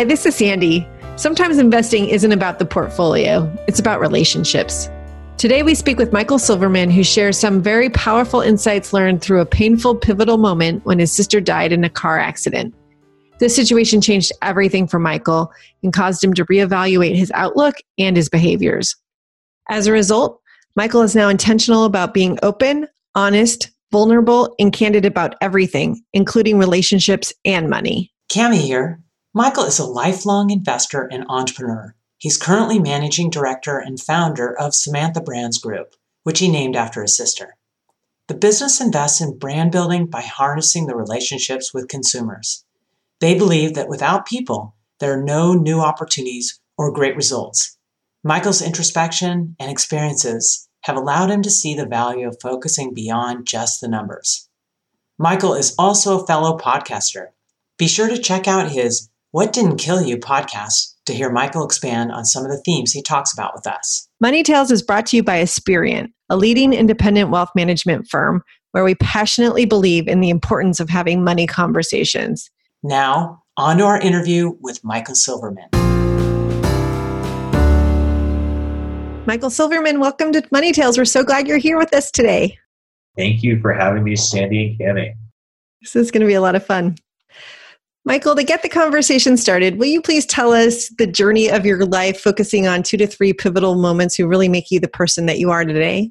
Hi, this is Sandy. Sometimes investing isn't about the portfolio, it's about relationships. Today, we speak with Michael Silverman, who shares some very powerful insights learned through a painful, pivotal moment when his sister died in a car accident. This situation changed everything for Michael and caused him to reevaluate his outlook and his behaviors. As a result, Michael is now intentional about being open, honest, vulnerable, and candid about everything, including relationships and money. Cami here. Michael is a lifelong investor and entrepreneur. He's currently managing director and founder of Samantha Brands Group, which he named after his sister. The business invests in brand building by harnessing the relationships with consumers. They believe that without people, there are no new opportunities or great results. Michael's introspection and experiences have allowed him to see the value of focusing beyond just the numbers. Michael is also a fellow podcaster. Be sure to check out his what Didn't Kill You podcast to hear Michael expand on some of the themes he talks about with us. Money Tales is brought to you by Aspiriant, a leading independent wealth management firm where we passionately believe in the importance of having money conversations. Now, on to our interview with Michael Silverman. Michael Silverman, welcome to Money Tales. We're so glad you're here with us today. Thank you for having me, Sandy and Cami. This is going to be a lot of fun. Michael, to get the conversation started, will you please tell us the journey of your life, focusing on two to three pivotal moments who really make you the person that you are today?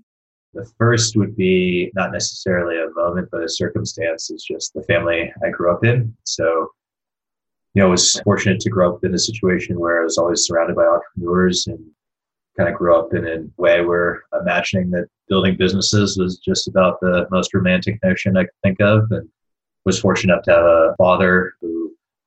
The first would be not necessarily a moment, but a circumstance. is just the family I grew up in. So, you know, I was fortunate to grow up in a situation where I was always surrounded by entrepreneurs and kind of grew up in a way where imagining that building businesses was just about the most romantic notion I could think of. And was fortunate enough to have a father who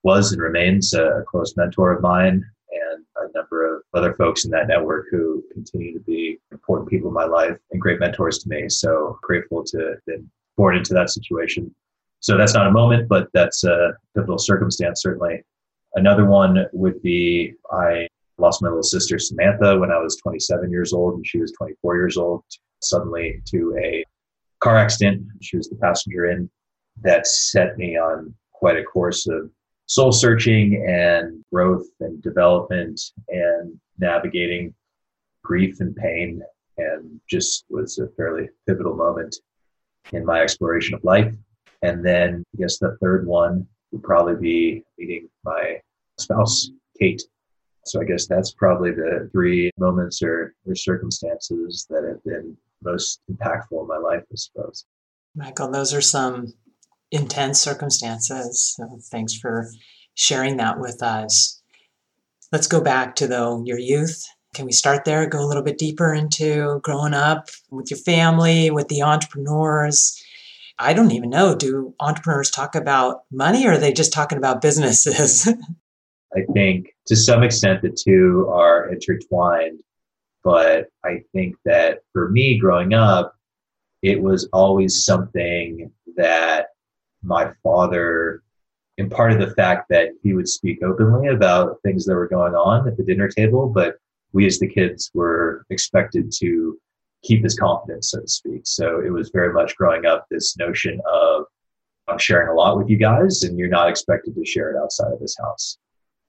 was and remains a close mentor of mine and a number of other folks in that network who continue to be important people in my life and great mentors to me. So grateful to have been born into that situation. So that's not a moment, but that's a pivotal circumstance, certainly. Another one would be I lost my little sister Samantha when I was 27 years old and she was 24 years old, suddenly to a car accident. She was the passenger in that set me on quite a course of soul searching and growth and development and navigating grief and pain and just was a fairly pivotal moment in my exploration of life. And then I guess the third one would probably be meeting my spouse, Kate. So I guess that's probably the three moments or, or circumstances that have been most impactful in my life, I suppose. Michael, those are some intense circumstances. So thanks for sharing that with us. Let's go back to though your youth. Can we start there? Go a little bit deeper into growing up with your family, with the entrepreneurs. I don't even know. Do entrepreneurs talk about money or are they just talking about businesses? I think to some extent the two are intertwined, but I think that for me growing up, it was always something that my father in part of the fact that he would speak openly about things that were going on at the dinner table, but we as the kids were expected to keep his confidence, so to speak. So it was very much growing up this notion of I'm sharing a lot with you guys, and you're not expected to share it outside of this house.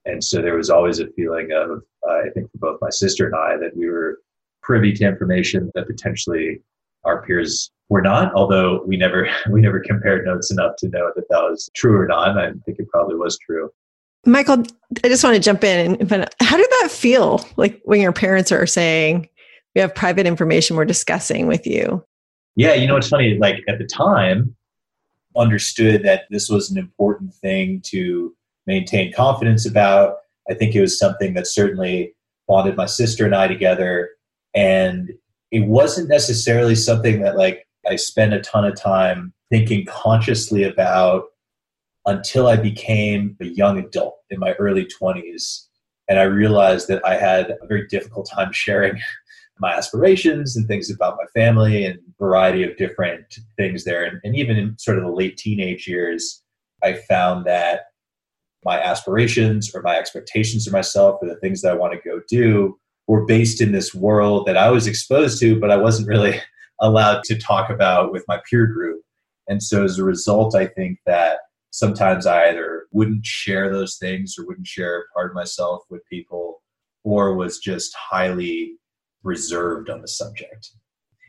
And so there was always a feeling of, uh, I think for both my sister and I, that we were privy to information that potentially our peers were not, although we never we never compared notes enough to know that that was true or not. I think it probably was true. Michael, I just want to jump in and how did that feel like when your parents are saying, we have private information we're discussing with you? Yeah, you know, it's funny. Like at the time, understood that this was an important thing to maintain confidence about. I think it was something that certainly bonded my sister and I together. And it wasn't necessarily something that like I spent a ton of time thinking consciously about until I became a young adult in my early 20s. And I realized that I had a very difficult time sharing my aspirations and things about my family and variety of different things there. And, and even in sort of the late teenage years, I found that my aspirations or my expectations of myself or the things that I want to go do were based in this world that I was exposed to, but I wasn't really allowed to talk about with my peer group. And so as a result, I think that sometimes I either wouldn't share those things or wouldn't share part of myself with people or was just highly reserved on the subject.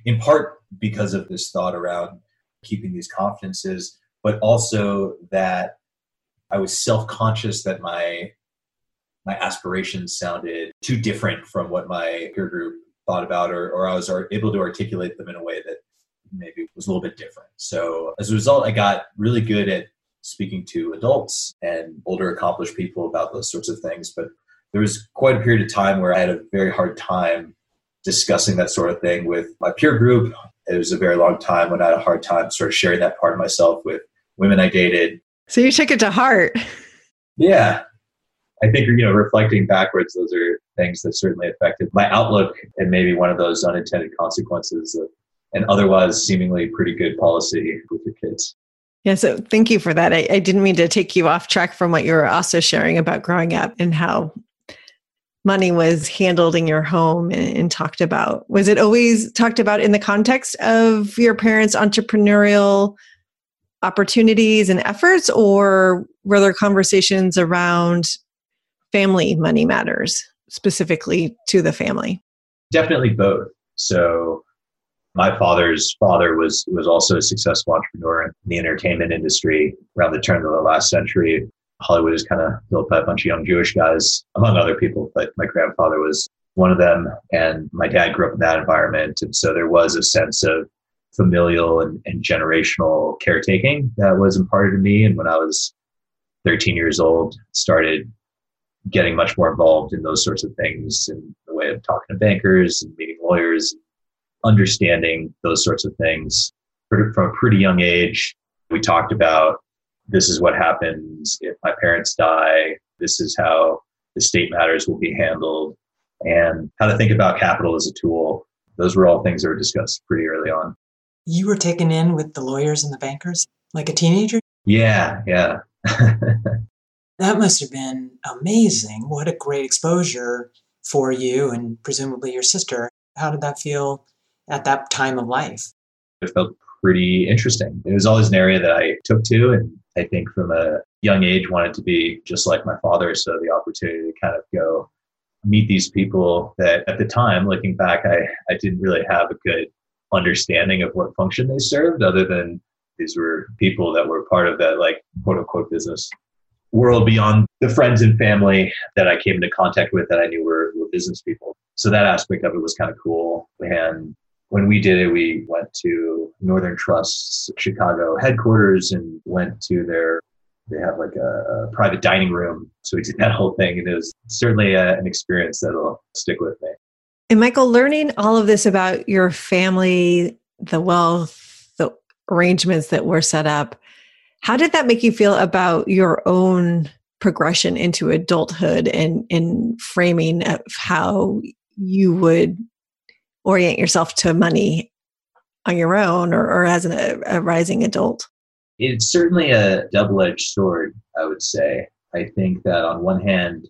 In part because of this thought around keeping these confidences, but also that I was self conscious that my my aspirations sounded too different from what my peer group thought about, or, or I was able to articulate them in a way that maybe was a little bit different. So as a result, I got really good at speaking to adults and older accomplished people about those sorts of things. But there was quite a period of time where I had a very hard time discussing that sort of thing with my peer group. It was a very long time when I had a hard time sort of sharing that part of myself with women I dated. So you took it to heart. Yeah. I think, you know, reflecting backwards, those are things that certainly affected my outlook and maybe one of those unintended consequences of an otherwise seemingly pretty good policy with your kids. Yeah, so thank you for that. I, I, didn't mean to take you off track from what you were also sharing about growing up and how money was handled in your home and, and, talked about? Was it always talked about in the context of your parents' entrepreneurial opportunities and efforts, or were there conversations around family money matters specifically to the family? Definitely both. So, my father's father was was also a successful entrepreneur in the entertainment industry around the turn of the last century. Hollywood is kind of built by a bunch of young Jewish guys, among other people, but my grandfather was one of them. And my dad grew up in that environment. And so there was a sense of familial and, and generational caretaking that was imparted to me. And when I was 13 years old, started getting much more involved in those sorts of things in the way of talking to bankers and meeting lawyers, understanding those sorts of things from a pretty young age. We talked about this is what happens if my parents die. This is how the state matters will be handled and how to think about capital as a tool. Those were all things that were discussed pretty early on. You were taken in with the lawyers and the bankers like a teenager? Yeah, yeah. that must have been amazing. What a great exposure for you and presumably your sister. How did that feel at that time of life? It felt pretty interesting. It was always an area that I took to and I think from a young age wanted to be just like my father. So the opportunity to kind of go meet these people that at the time, looking back, I, I didn't really have a good understanding of what function they served other than these were people that were part of that like quote unquote business world beyond the friends and family that I came into contact with that I knew were, were business people. So that aspect of it was kind of cool. And when we did it, we went to Northern Trust's Chicago headquarters and went to their, they have like a, private dining room. So we did that whole thing. And it was certainly a, an experience that'll stick with me. And Michael, learning all of this about your family, the wealth, the arrangements that were set up, how did that make you feel about your own progression into adulthood and in framing of how you would orient yourself to money on your own or, or as an, a, a rising adult? It's certainly a double edged sword, I would say. I think that on one hand,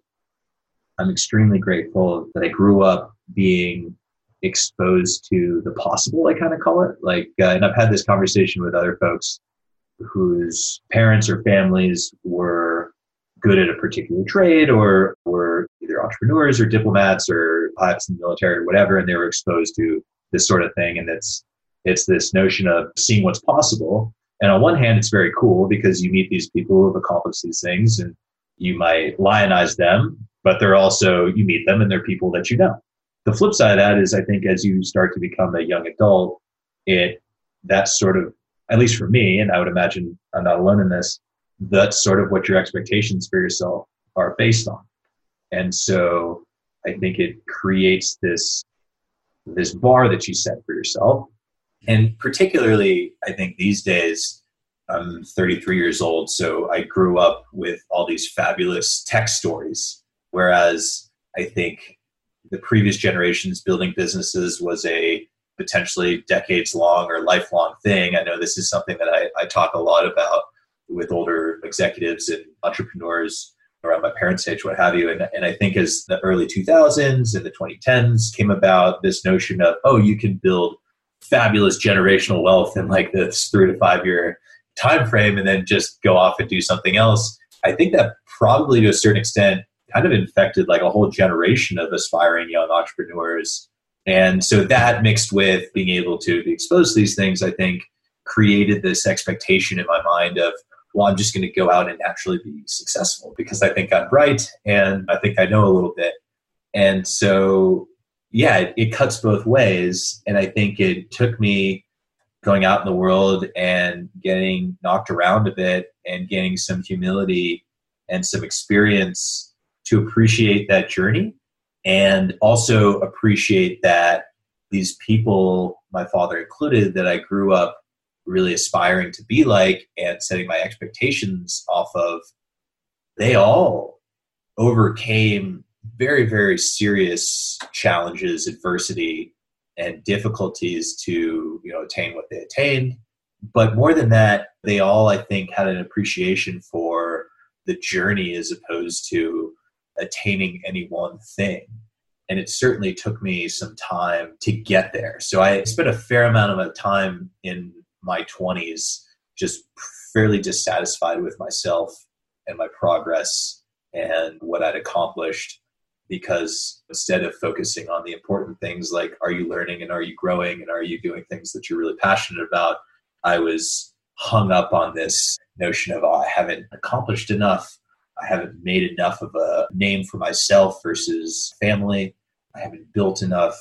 I'm extremely grateful that I grew up being exposed to the possible, I kind of call it. Like, uh, and I've had this conversation with other folks whose parents or families were good at a particular trade or were either entrepreneurs or diplomats or pilots in the military or whatever, and they were exposed to this sort of thing. And it's it's this notion of seeing what's possible. And on one hand, it's very cool because you meet these people who have accomplished these things and you might lionize them, but they're also, you meet them and they're people that you know. The flip side of that is, I think, as you start to become a young adult, it, that sort of, at least for me, and I would imagine I'm not alone in this, that's sort of what your expectations for yourself are based on. And so I think it creates this this bar that you set for yourself. And particularly, I think these days, I'm 33 years old, so I grew up with all these fabulous tech stories. Whereas I think the previous generations building businesses was a potentially decades long or lifelong thing. I know this is something that I, I talk a lot about with older executives and entrepreneurs around my parents' age, what have you. And, and I think as the early 2000s and the 2010s came about, this notion of, oh, you can build fabulous generational wealth in like this three to five year time frame and then just go off and do something else. I think that probably to a certain extent kind of infected like a whole generation of aspiring young entrepreneurs. And so that mixed with being able to be exposed to these things, I think created this expectation in my mind of, well, I'm just going to go out and actually be successful because I think I'm bright and I think I know a little bit. And so, yeah, it, it cuts both ways. And I think it took me going out in the world and getting knocked around a bit and getting some humility and some experience to appreciate that journey and also appreciate that these people, my father included, that I grew up really aspiring to be like and setting my expectations off of, they all overcame very, very serious challenges, adversity, and difficulties to you know attain what they attained. But more than that, they all, I think, had an appreciation for the journey as opposed to attaining any one thing. And it certainly took me some time to get there. So I spent a fair amount of time in my 20s just fairly dissatisfied with myself and my progress and what I'd accomplished because instead of focusing on the important things like are you learning and are you growing and are you doing things that you're really passionate about, I was hung up on this notion of oh, I haven't accomplished enough. I haven't made enough of a name for myself versus family. I haven't built enough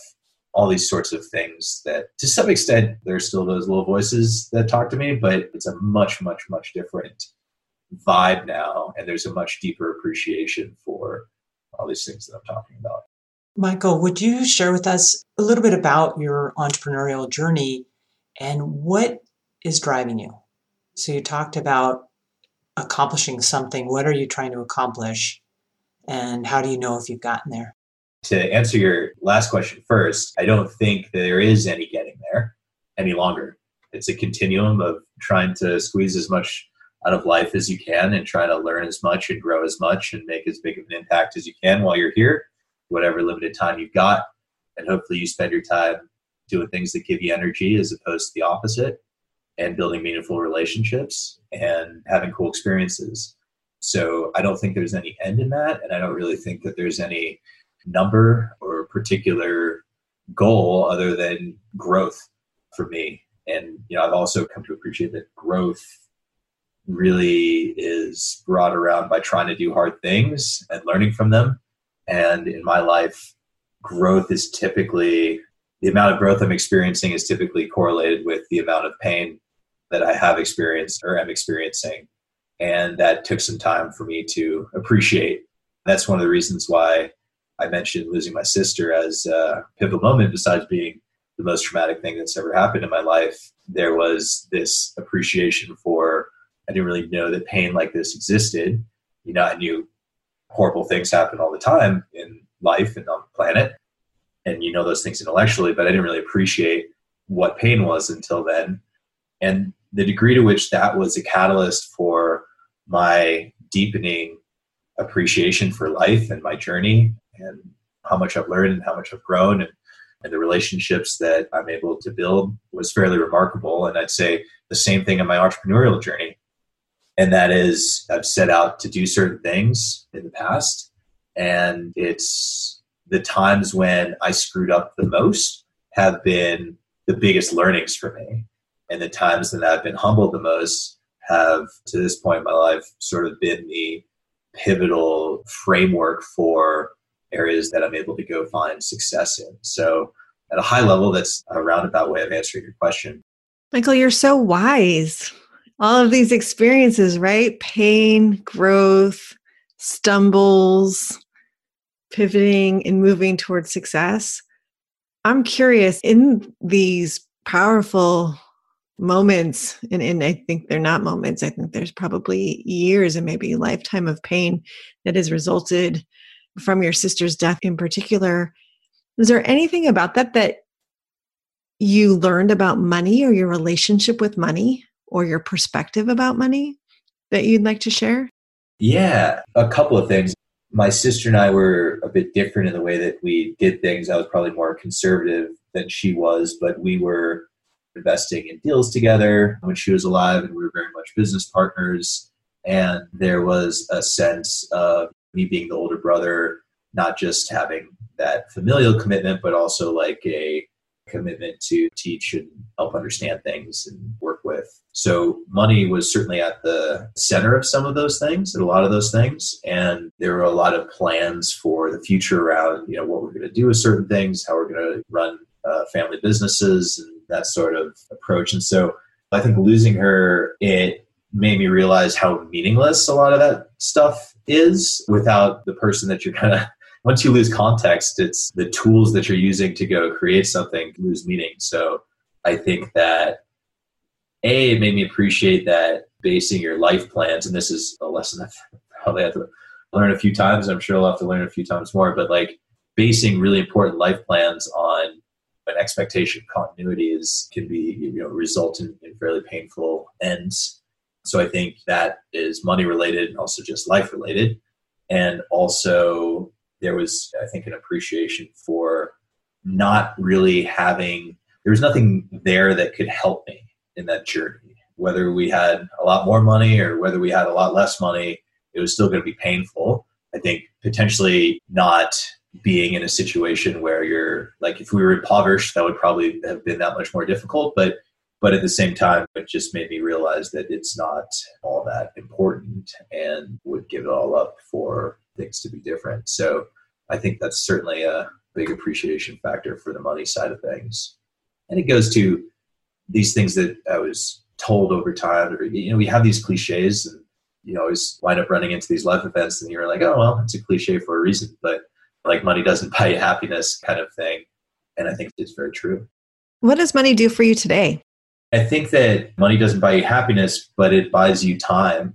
all these sorts of things that to some extent there's still those little voices that talk to me but it's a much much much different vibe now and there's a much deeper appreciation for all these things that i'm talking about michael would you share with us a little bit about your entrepreneurial journey and what is driving you so you talked about accomplishing something what are you trying to accomplish and how do you know if you've gotten there to answer your last question first, I don't think there is any getting there any longer. It's a continuum of trying to squeeze as much out of life as you can and try to learn as much and grow as much and make as big of an impact as you can while you're here, whatever limited time you've got. And hopefully you spend your time doing things that give you energy as opposed to the opposite and building meaningful relationships and having cool experiences. So I don't think there's any end in that. And I don't really think that there's any number or particular goal other than growth for me. And you know, I've also come to appreciate that growth really is brought around by trying to do hard things and learning from them. And in my life, growth is typically the amount of growth I'm experiencing is typically correlated with the amount of pain that I have experienced or am experiencing. And that took some time for me to appreciate. That's one of the reasons why I mentioned losing my sister as a pivotal moment, besides being the most traumatic thing that's ever happened in my life. There was this appreciation for, I didn't really know that pain like this existed. You know, I knew horrible things happen all the time in life and on the planet. And you know those things intellectually, but I didn't really appreciate what pain was until then. And the degree to which that was a catalyst for my deepening appreciation for life and my journey and how much I've learned and how much I've grown and, and the relationships that I'm able to build was fairly remarkable. And I'd say the same thing in my entrepreneurial journey. And that is, I've set out to do certain things in the past. And it's the times when I screwed up the most have been the biggest learnings for me. And the times that I've been humbled the most have, to this point in my life, sort of been the pivotal framework for areas that I'm able to go find success in. So, at a high level, that's a roundabout way of answering your question. Michael, you're so wise. All of these experiences, right? Pain, growth, stumbles, pivoting and moving towards success. I'm curious in these powerful moments, and, and I think they're not moments, I think there's probably years and maybe lifetime of pain that has resulted from your sister's death in particular. Is there anything about that that you learned about money or your relationship with money or your perspective about money that you'd like to share? Yeah, a couple of things. My sister and I were a bit different in the way that we did things. I was probably more conservative than she was, but we were investing in deals together when she was alive, and we were very much business partners. And there was a sense of me being the older brother, not just having that familial commitment, but also like a commitment to teach and help understand things and work with. So money was certainly at the center of some of those things, and a lot of those things. And there were a lot of plans for the future around, you know, what we're going to do with certain things, how we're going to run uh, family businesses, and that sort of approach. And so I think losing her, it made me realize how meaningless a lot of that stuff is without the person that you're kind of once you lose context, it's the tools that you're using to go create something lose meaning. So I think that a it made me appreciate that basing your life plans, and this is a lesson I've probably had to learn a few times. I'm sure I'll have to learn a few times more, but like basing really important life plans on expectation continuity is can be you know result in, in fairly painful ends. So I think that is money related and also just life related. And also there was, I think, an appreciation for not really having, there was nothing there that could help me in that journey. Whether we had a lot more money or whether we had a lot less money, it was still going to be painful. I think potentially not being in a situation where you're like, if we were impoverished, that would probably have been that much more difficult. But but at the same time, it just made me realize that it's not all that important and would give it all up for things to be different. So I think that's certainly a big appreciation factor for the money side of things. And it goes to these things that I was told over time. Or, you know, we have these cliches and you always wind up running into these life events and you're like, oh, well, it's a cliche for a reason. But like money doesn't buy you happiness kind of thing. And I think it's very true. What does money do for you today? I think that money doesn't buy you happiness, but it buys you time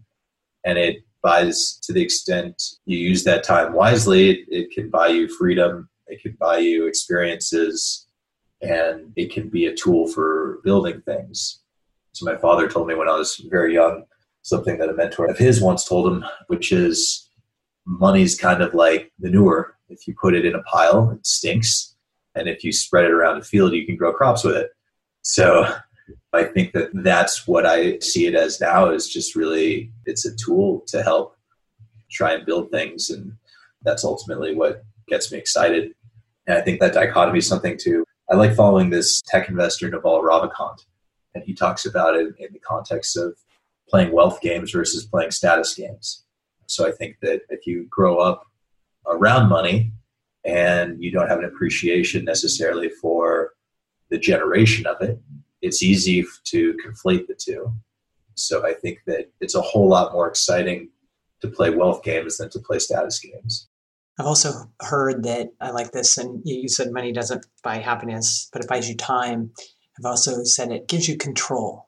and it buys to the extent you use that time wisely it, it can buy you freedom it can buy you experiences and it can be a tool for building things so my father told me when i was very young something that a mentor of his once told him which is money's kind of like manure if you put it in a pile it stinks and if you spread it around a field you can grow crops with it so I think that that's what I see it as now is just really it's a tool to help try and build things and that's ultimately what gets me excited. And I think that dichotomy is something too. I like following this tech investor Naval Ravikant and he talks about it in the context of playing wealth games versus playing status games. So I think that if you grow up around money and you don't have an appreciation necessarily for the generation of it, it's easy to conflate the two. So I think that it's a whole lot more exciting to play wealth games than to play status games. I've also heard that I like this, and you said money doesn't buy happiness, but it buys you time. I've also said it gives you control.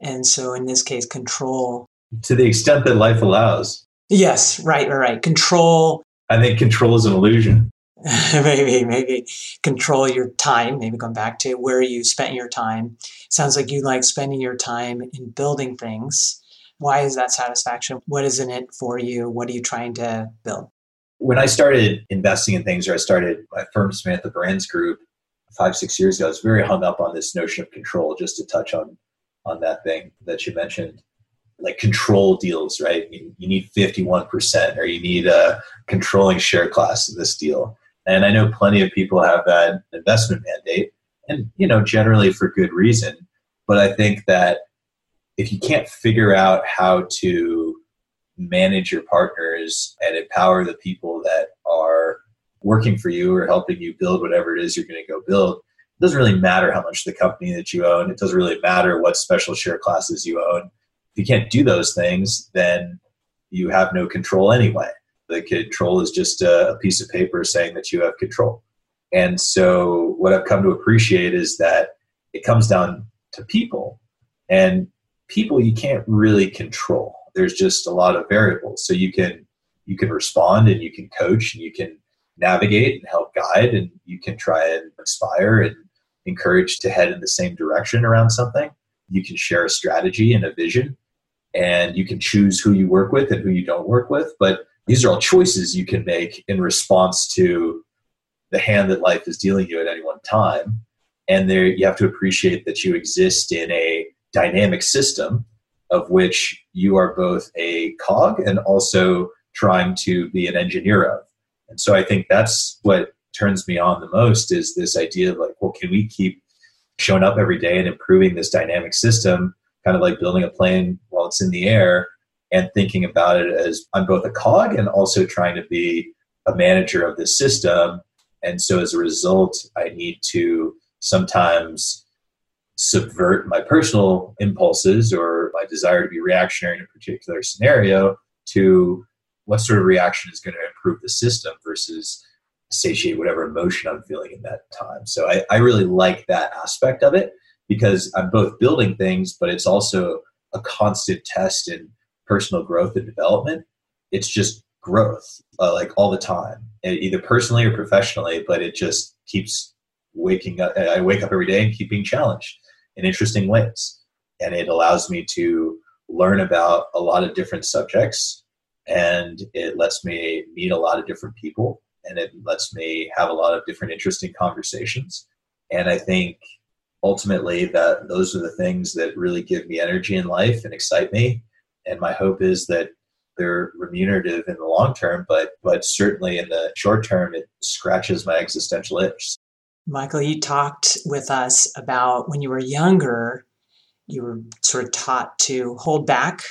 And so in this case, control. To the extent that life allows. Yes, right, right, right. Control. I think control is an illusion. maybe maybe control your time maybe going back to where you spent your time. Sounds like you like spending your time in building things. Why is that satisfaction? What is in it for you? What are you trying to build? When i started investing in things or i started my firm samantha brands group five six years ago i was very hung up on this notion of control just to touch on on that thing that you mentioned like control deals right you, need 51% or you need a controlling share class in this deal and I know plenty of people have that investment mandate, and you know, generally for good reason. But I think that if you can't figure out how to manage your partners and empower the people that are working for you or helping you build whatever it is you're going to go build, it doesn't really matter how much the company that you own. It doesn't really matter what special share classes you own. You can't do those things, then you have no control anyway. The control is just a, piece of paper saying that you have control. And so, what I've come to appreciate is that it comes down to people, and people you can't really control. There's just a lot of variables. So you can you can respond and you can coach and you can navigate and help guide and you can try and inspire and encourage to head in the same direction around something. You can share a strategy and a vision and you can choose who you work with and who you don't work with. But these are all choices you can make in response to the hand that life is dealing you at any one time. And there you have to appreciate that you exist in a dynamic system of which you are both a cog and also trying to be an engineer of. And so I think that's what turns me on the most is this idea of like, well, can we keep showing up every day and improving this dynamic system, kind of like building a plane while it's in the air and thinking about it as I'm both a cog and also trying to be a manager of this system. And so as a result, I need to sometimes subvert my personal impulses or my desire to be reactionary in a particular scenario to what sort of reaction is going to improve the system versus satiate whatever emotion I'm feeling in that time. So I, I really like that aspect of it because I'm both building things, but it's also a constant test in personal growth and development. It's just growth, uh, like all the time, either personally or professionally, but it just keeps waking up. I wake up every day and keep being challenged in interesting ways. And it allows me to learn about a lot of different subjects and it lets me meet a lot of different people and it lets me have a lot of different interesting conversations. And I think ultimately that those are the things that really give me energy in life and excite me. And my hope is that they're remunerative in the long term, but but certainly in the short term, it scratches my existential itch. Michael, you talked with us about when you were younger, you were sort of taught to hold back,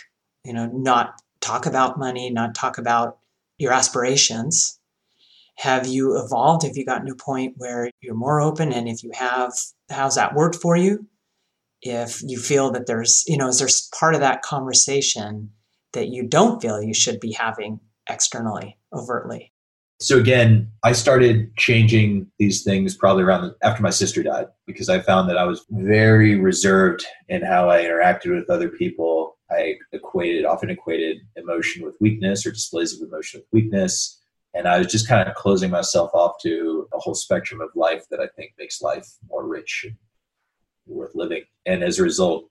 you know, not talk about money, not talk about your aspirations. Have you evolved? Have you gotten to a point where you're more open? And if you have, how's that worked for you? If you feel that there's, you know, is there part of that conversation that you don't feel you should be having externally, overtly? so again, I started changing these things probably around after my sister died because I found that I was very reserved in how I interacted with other people. I equated, often equated emotion with weakness or displays of emotion with weakness. And I was just kind of closing myself off to a whole spectrum of life that I think makes life more rich and worth living. And as a result,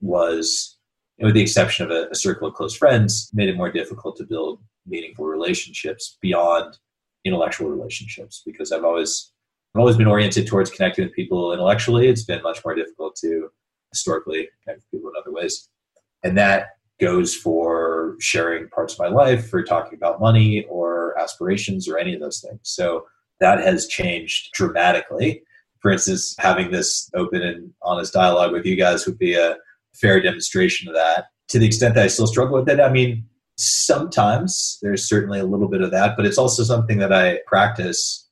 was, with the exception of a, a circle of close friends, made it more difficult to build meaningful relationships beyond intellectual relationships because I've always I've always been oriented towards connecting with people intellectually. It's been much more difficult to historically connect with people in other ways. And that goes for sharing parts of my life, for talking about money or aspirations or any of those things. So that has changed dramatically. For instance, having this open and honest dialogue with you guys would be a fair demonstration of that. To the extent that I still struggle with it, I mean, sometimes there's certainly a little bit of that, but it's also something that I practice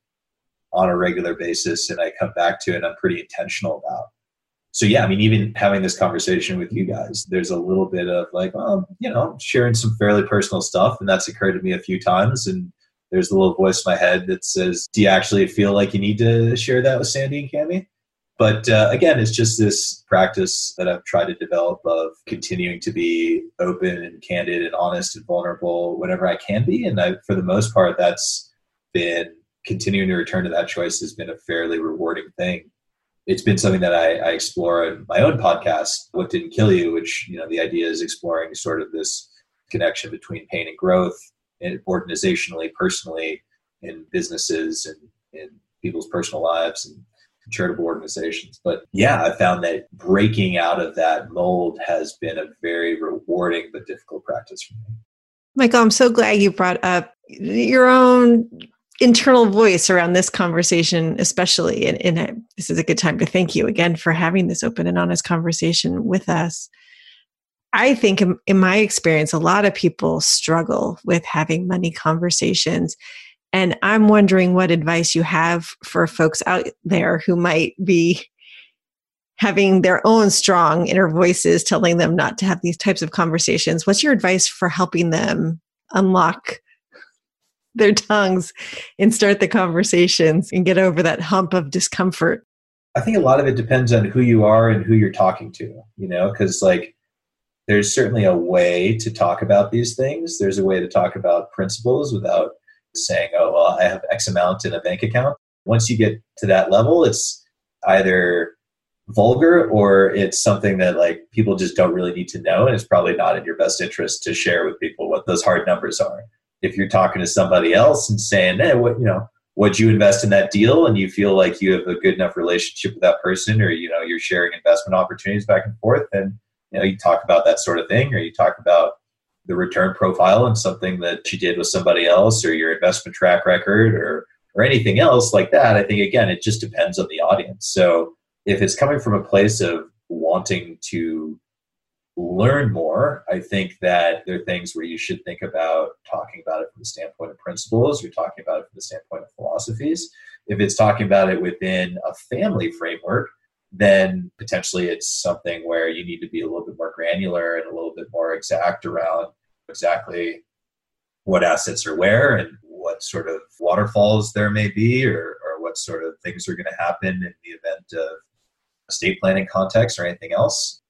on a regular basis and I come back to and I'm pretty intentional about. So yeah, I mean, even having this conversation with you guys, there's a little bit of like, well, you know, sharing some fairly personal stuff, and that's occurred to me a few times. And there's a little voice in my head that says, "Do you actually feel like you need to share that with Sandy and Cami?" But uh, again, it's just this practice that I've tried to develop of continuing to be open and candid and honest and vulnerable whenever I can be. And I, for the most part, that's been continuing to return to that choice has been a fairly rewarding thing. It's been something that I, I explore in my own podcast, What Didn't Kill You, which, you know, the idea is exploring sort of this connection between pain and growth and organizationally, personally, in businesses and in people's personal lives and charitable organizations. But yeah, I found that breaking out of that mold has been a very rewarding but difficult practice for me. Michael, I'm so glad you brought up your own internal voice around this conversation, especially. And, this is a good time to thank you again for having this open and honest conversation with us. I think in, in my experience, a lot of people struggle with having money conversations. And I'm wondering what advice you have for folks out there who might be having their own strong inner voices telling them not to have these types of conversations. What's your advice for helping them unlock their tongues and start the conversations and get over that hump of discomfort? I think a lot of it depends on who you are and who you're talking to, you know, because like there's certainly a way to talk about these things. There's a way to talk about principles without saying, oh, well, I have X amount in a bank account. Once you get to that level, it's either vulgar or it's something that like people just don't really need to know and it's probably not in your best interest to share with people what those hard numbers are if you're talking to somebody else and saying hey what you know would you invest in that deal? and you feel like you have a good enough relationship with that person or you know you're sharing investment opportunities back and forth then you know you talk about that sort of thing or you talk about the return profile and something that you did with somebody else or your investment track record or or anything else like that i think again it just depends on the audience. So if it's coming from a place of wanting to learn more, I think that there are things where you should think about talking about it from the standpoint of principles, you're talking about it from the standpoint of philosophies. If it's talking about it within a family framework, then potentially it's something where you need to be a little bit more granular and a little bit more exact around exactly what assets are where and what sort of waterfalls there may be or, or what sort of things are going to happen in the event of estate planning context or anything else.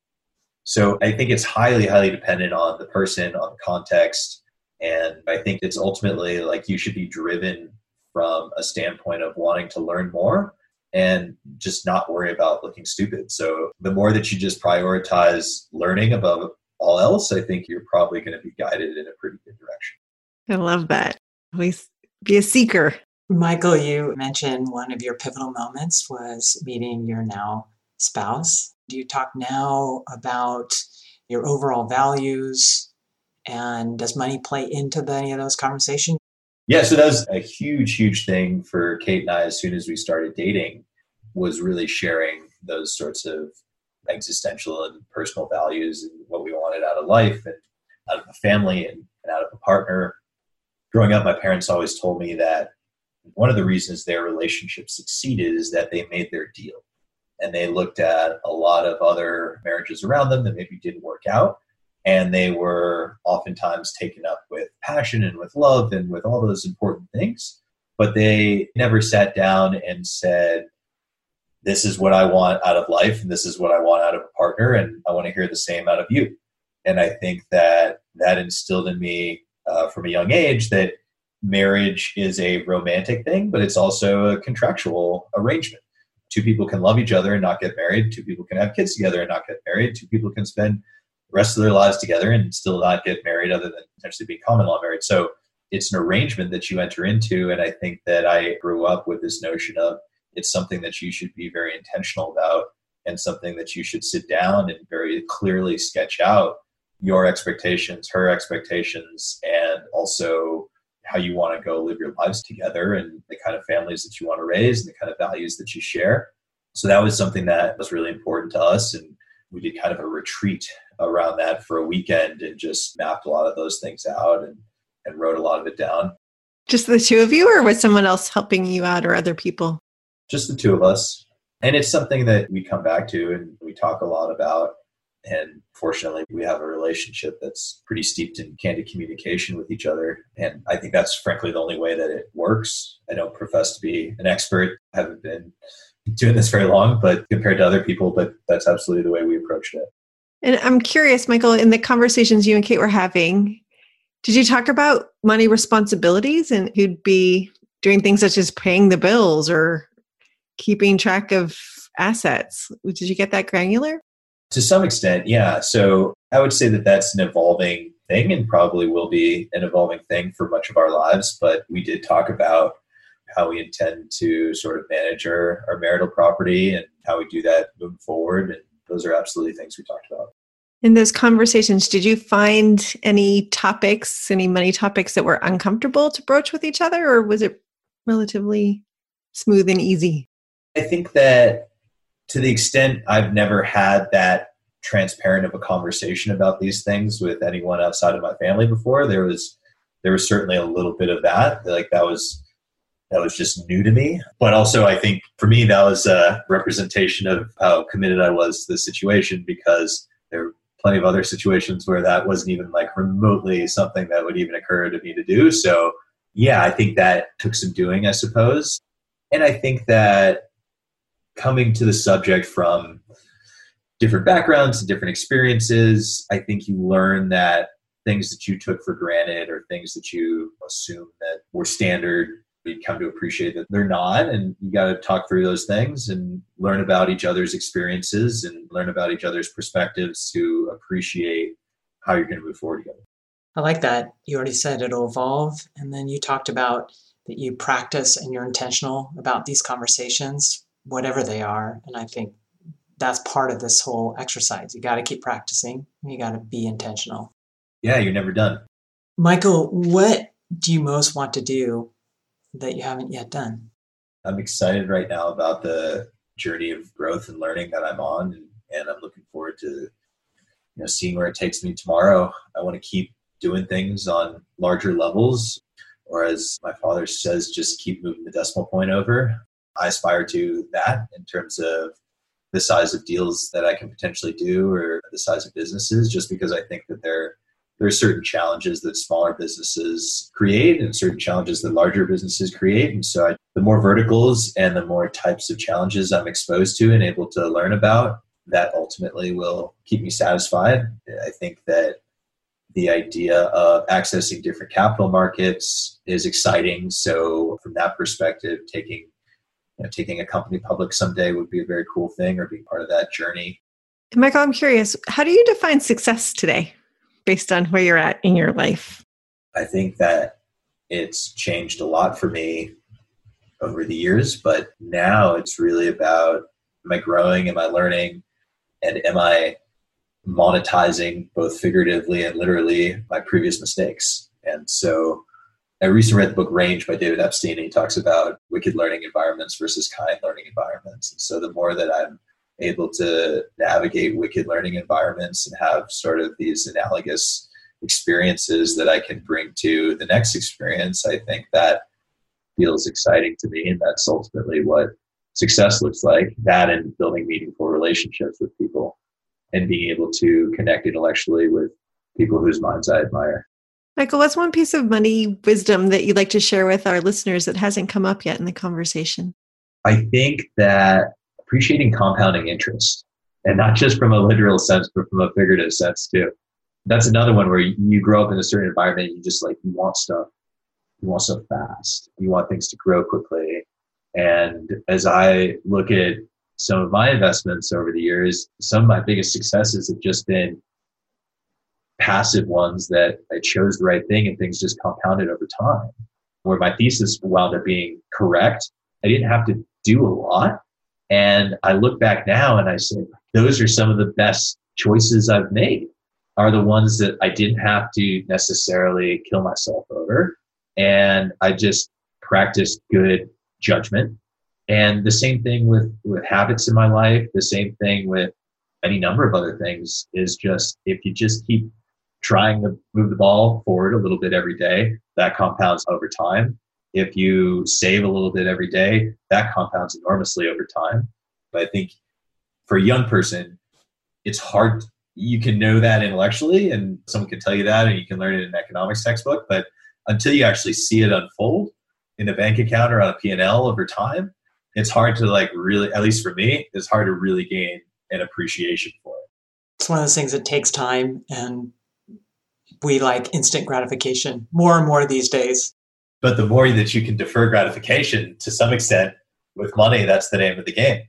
So I think it's highly, highly dependent on the person, on the context. And I think it's ultimately like you should be driven from a standpoint of wanting to learn more and just not worry about looking stupid. So the more that you just prioritize learning above all else, I think you're probably going to be guided in a pretty good direction. I love that. Always be a seeker. Michael, you mentioned one of your pivotal moments was meeting your now spouse? Do you talk now about your overall values? And does money play into the, any of those conversations? Yeah, so that was a huge, huge thing for Kate and I as soon as we started dating was really sharing those sorts of existential and personal values and what we wanted out of life and out of a family and, and out of a partner. Growing up, my parents always told me that one of the reasons their relationship succeeded is that they made their deal and they looked at a lot of other marriages around them that maybe didn't work out. And they were oftentimes taken up with passion and with love and with all those important things. But they never sat down and said this is what i want out of life and this is what i want out of a partner and i want to hear the same out of you. And i think that that instilled in me uh, from a young age that marriage is a romantic thing but it's also a contractual arrangement two people can love each other and not get married two people can have kids together and not get married two people can spend the rest of their lives together and still not get married other than potentially be common law married. So it's an arrangement that you enter into and i think that i grew up with this notion of it's something that you should be very intentional about and something that you should sit down and very clearly sketch out your expectations her expectations and also how you want to go live your lives together and the kind of families that you want to raise and the kind of values that you share. So that was something that was really important to us. And we did kind of a retreat around that for a weekend and just mapped a lot of those things out and, and wrote a lot of it down. Just the two of you, or was someone else helping you out or other people? Just the two of us. And it's something that we come back to and we talk a lot about and fortunately, we have a relationship that's pretty steeped in candid communication with each other. And I think that's frankly the only way that it works. I don't profess to be an expert, I haven't been doing this very long, but compared to other people, but that's absolutely the way we approached it. And I'm curious, Michael, in the conversations you and Kate were having, did you talk about money responsibilities and who'd be doing things such as paying the bills or keeping track of assets? Did you get that granular? To some extent, yeah. So I would say that that's an evolving thing and probably will be an evolving thing for much of our lives. But we did talk about how we intend to sort of manage our, our marital property and how we do that moving forward. And those are absolutely things we talked about. In those conversations, did you find any topics, any money topics that were uncomfortable to broach with each other, or was it relatively smooth and easy? I think that to the extent I've never had that transparent of a conversation about these things with anyone outside of my family before. There was there was certainly a little bit of that. Like that was that was just new to me. But also, I think for me, that was a representation of how committed I was to the situation because there were plenty of other situations where that wasn't even like remotely something that would even occur to me to do. So, yeah, I think that took some doing, I suppose. And I think that coming to the subject from different backgrounds and different experiences, I think you learn that things that you took for granted or things that you assumed that were standard you come to appreciate that they're not and you got to talk through those things and learn about each other's experiences and learn about each other's perspectives to appreciate how you're going to move forward together. I like that. You already said it'll evolve and then you talked about that you practice and you're intentional about these conversations whatever they are and i think that's part of this whole exercise you got to keep practicing you got to be intentional yeah you're never done michael what do you most want to do that you haven't yet done? I'm excited right now about the journey of growth and learning that I'm on, and, and I'm looking forward to you know seeing where it takes me tomorrow. I want to keep doing things on larger levels, or as my father says, just keep moving the decimal point over. I aspire to that in terms of the size of deals that I can potentially do or the size of businesses, just because I think that they're there are certain challenges that smaller businesses create and certain challenges that larger businesses create. And so, I, the more verticals and the more types of challenges I'm exposed to and able to learn about, that ultimately will keep me satisfied. I think that the idea of accessing different capital markets is exciting. So, from that perspective, taking you know, taking a company public someday would be a very cool thing, or being part of that journey. Michael, I'm curious, how do you define success today? based on where you're at in your life? I think that it's changed a lot for me over the years, but now it's really about am I growing, am I learning, and am I monetizing both figuratively and literally my previous mistakes? And so I recently read the book Range by David Epstein, and he talks about wicked learning environments versus kind learning environments. And so the more that I'm able to navigate wicked learning environments and have sort of these analogous experiences that I can bring to the next experience, I think that feels exciting to me. And that's ultimately what success looks like that and building meaningful relationships with people and being able to connect intellectually with people whose minds I admire. Michael, what's one piece of money wisdom that you'd like to share with our listeners that hasn't come up yet in the conversation? I think that appreciating compounding interest and not just from a literal sense but from a figurative sense too. That's another one where you grow up in a certain environment you just like you want stuff. You want stuff fast. You want things to grow quickly. And as i look at some of my investments over the years some of my biggest successes have just been passive ones that i chose the right thing and things just compounded over time where my thesis wound up being correct i didn't have to do a lot and I look back now and I say, those are some of the best choices I've made, are the ones that I didn't have to necessarily kill myself over. And I just practiced good judgment. And the same thing with, with habits in my life, the same thing with any number of other things is just if you just keep trying to move the ball forward a little bit every day, that compounds over time. If you save a little bit every day, that compounds enormously over time. But I think for a young person, it's hard. You can know that intellectually, and someone can tell you that, and you can learn it in an economics textbook. But until you actually see it unfold in a bank account or on a P&L over time, it's hard to like really, at least for me, it's hard to really gain an appreciation for it. It's one of those things that takes time and we like instant gratification more and more these days. But the more that you can defer gratification to some extent with money, that's the name of the game.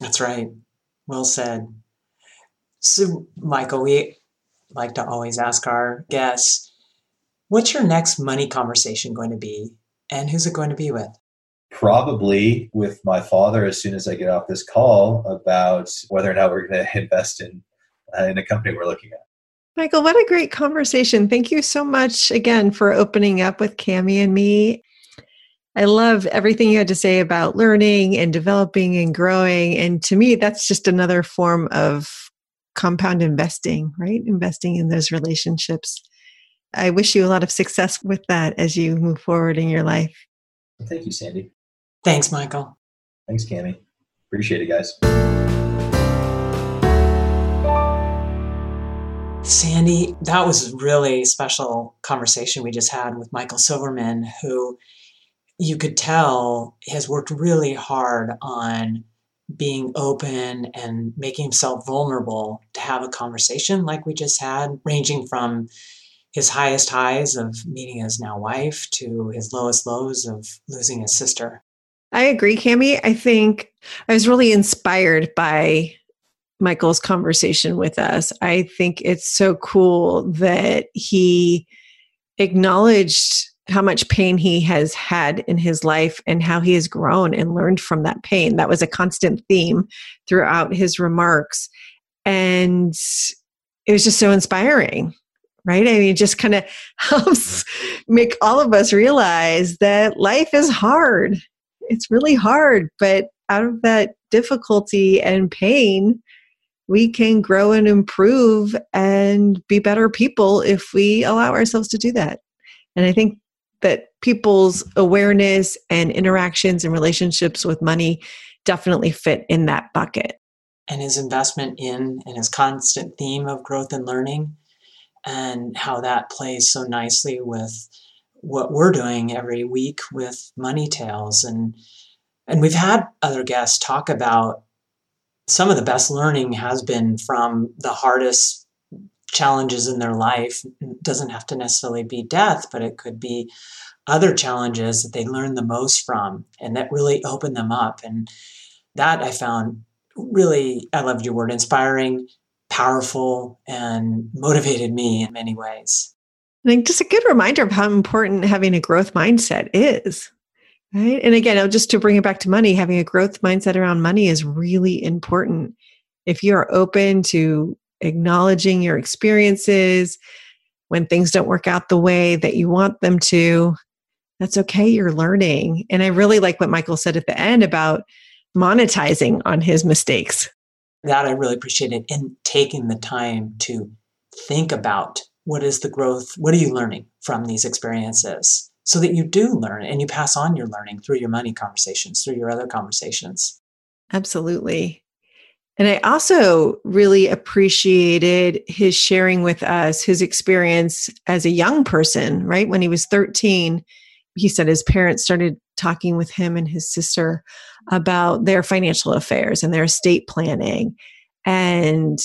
That's right. Well said. So, Michael, we like to always ask our guests, what's your next money conversation going to be? And who's it going to be with? Probably with my father as soon as I get off this call about whether or not we're going to invest in, uh, in a company we're looking at. Michael, what a great conversation. Thank you so much again for opening up with Cami and me. I love everything you had to say about learning and developing and growing. And to me, that's just another form of compound investing, right? Investing in those relationships. I wish you a lot of success with that as you move forward in your life. Thank you, Sandy. Thanks, Michael. Thanks, Cami. Appreciate it, guys. Sandy, that was a really special conversation we just had with Michael Silverman, who you could tell has worked really hard on being open and making himself vulnerable to have a conversation like we just had, ranging from his highest highs of meeting his now wife to his lowest lows of losing his sister. I agree, Cami. I think I was really inspired by Michael's conversation with us. I think it's so cool that he acknowledged how much pain he has had in his life and how he has grown and learned from that pain. That was a constant theme throughout his remarks. And it was just so inspiring, right? I mean, it just kind of helps make all of us realize that life is hard. It's really hard, but out of that difficulty and pain, we can grow and improve and be better people if we allow ourselves to do that. And I think that people's awareness and interactions and relationships with money definitely fit in that bucket. And his investment in and his constant theme of growth and learning, and how that plays so nicely with what we're doing every week with Money Tales. And and we've had other guests talk about some of the best learning has been from the hardest challenges in their life. It doesn't have to necessarily be death, but it could be other challenges that they learn the most from and that really open them up. And that I found really, I loved your word, inspiring, powerful, and motivated me in many ways. I think just a good reminder of how important having a growth mindset is. Right. And again, just to bring it back to money, having a growth mindset around money is really important. If you're open to acknowledging your experiences when things don't work out the way that you want them to, that's okay. You're learning. And I really like what Michael said at the end about monetizing on his mistakes. That I really appreciated and taking the time to think about what is the growth, what are you learning from these experiences? So that you do learn and you pass on your learning through your money conversations, through your other conversations. Absolutely. And I also really appreciated his sharing with us his experience as a young person, right? When he was 13, he said his parents started talking with him and his sister about their financial affairs and their estate planning. And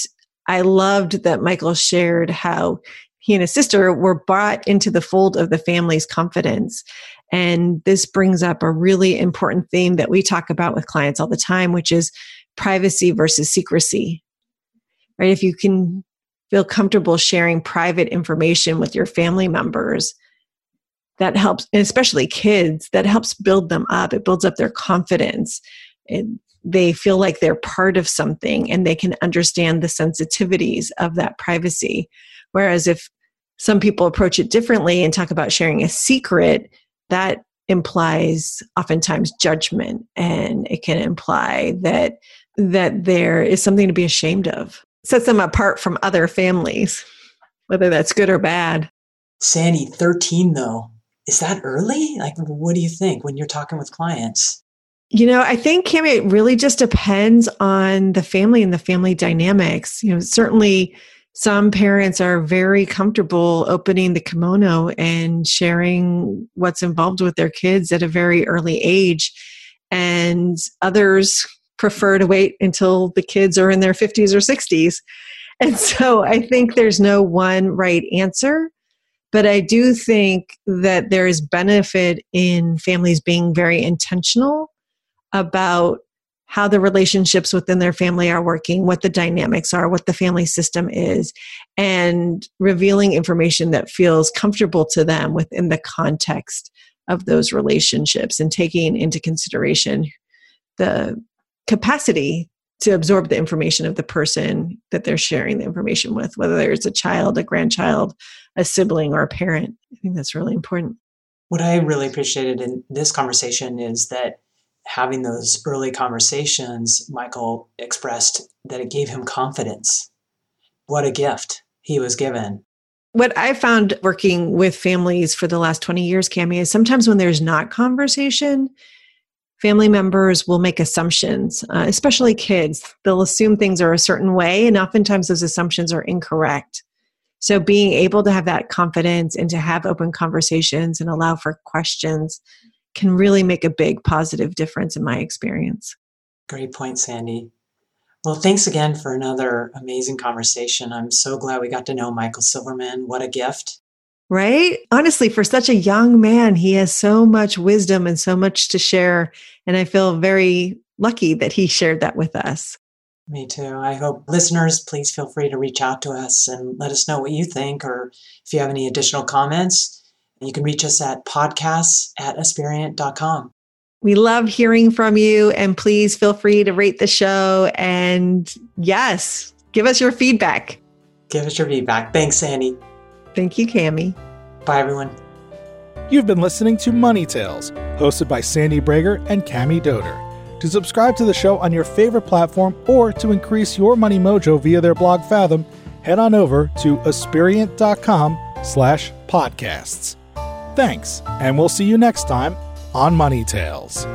I loved that Michael shared how he and his sister were brought into the fold of the family's confidence. And this brings up a really important theme that we talk about with clients all the time, which is privacy versus secrecy. Right? If you can feel comfortable sharing private information with your family members, that helps, especially kids, that helps build them up. It builds up their confidence. It, they feel like they're part of something and they can understand the sensitivities of that privacy. Whereas if some people approach it differently and talk about sharing a secret, that implies oftentimes judgment and it can imply that that there is something to be ashamed of. sets them apart from other families, whether that's good or bad. Sandy, 13 though, is that early? Like, what do you think when you're talking with clients? You know, I think Kim, it really just depends on the family and the family dynamics. You know, certainly some parents are very comfortable opening the kimono and sharing what's involved with their kids at a very early age. And others prefer to wait until the kids are in their 50s or 60s. And so I think there's no one right answer. But I do think that there is benefit in families being very intentional about how the relationships within their family are working, what the dynamics are, what the family system is, and revealing information that feels comfortable to them within the context of those relationships and taking into consideration the capacity to absorb the information of the person that they're sharing the information with, whether it's a child, a grandchild, a sibling, or a parent. I think that's really important. What I really appreciated in this conversation is that having those early conversations, Michael expressed that it gave him confidence what a gift he was given. What I found working with families for the last 20 years, Cami, is sometimes when there's not conversation, family members will make assumptions, uh, especially kids. They'll assume things are a certain way, and oftentimes those assumptions are incorrect. So, being able to have that confidence and to have open conversations and allow for questions can really make a big positive difference in my experience. Great point, Sandy. Well, thanks again for another amazing conversation. I'm so glad we got to know Michael Silverman. What a gift. Right? Honestly, for such a young man, he has so much wisdom and so much to share. And I feel very lucky that he shared that with us. Me too. I hope listeners, please feel free to reach out to us and let us know what you think, or if you have any additional comments, you can reach us at podcasts at aspiriant.com. We love hearing from you, and please feel free to rate the show. And yes, give us your feedback. Give us your feedback. Thanks, Sandy. Thank you, Cami. Bye, everyone. You've been listening to Money Tales, hosted by Sandy Brager and Cami Doder. To subscribe to the show on your favorite platform or to increase your money mojo via their blog Fathom, head on over to aspiriant.com slash podcasts. Thanks, and we'll see you next time on Money Tales.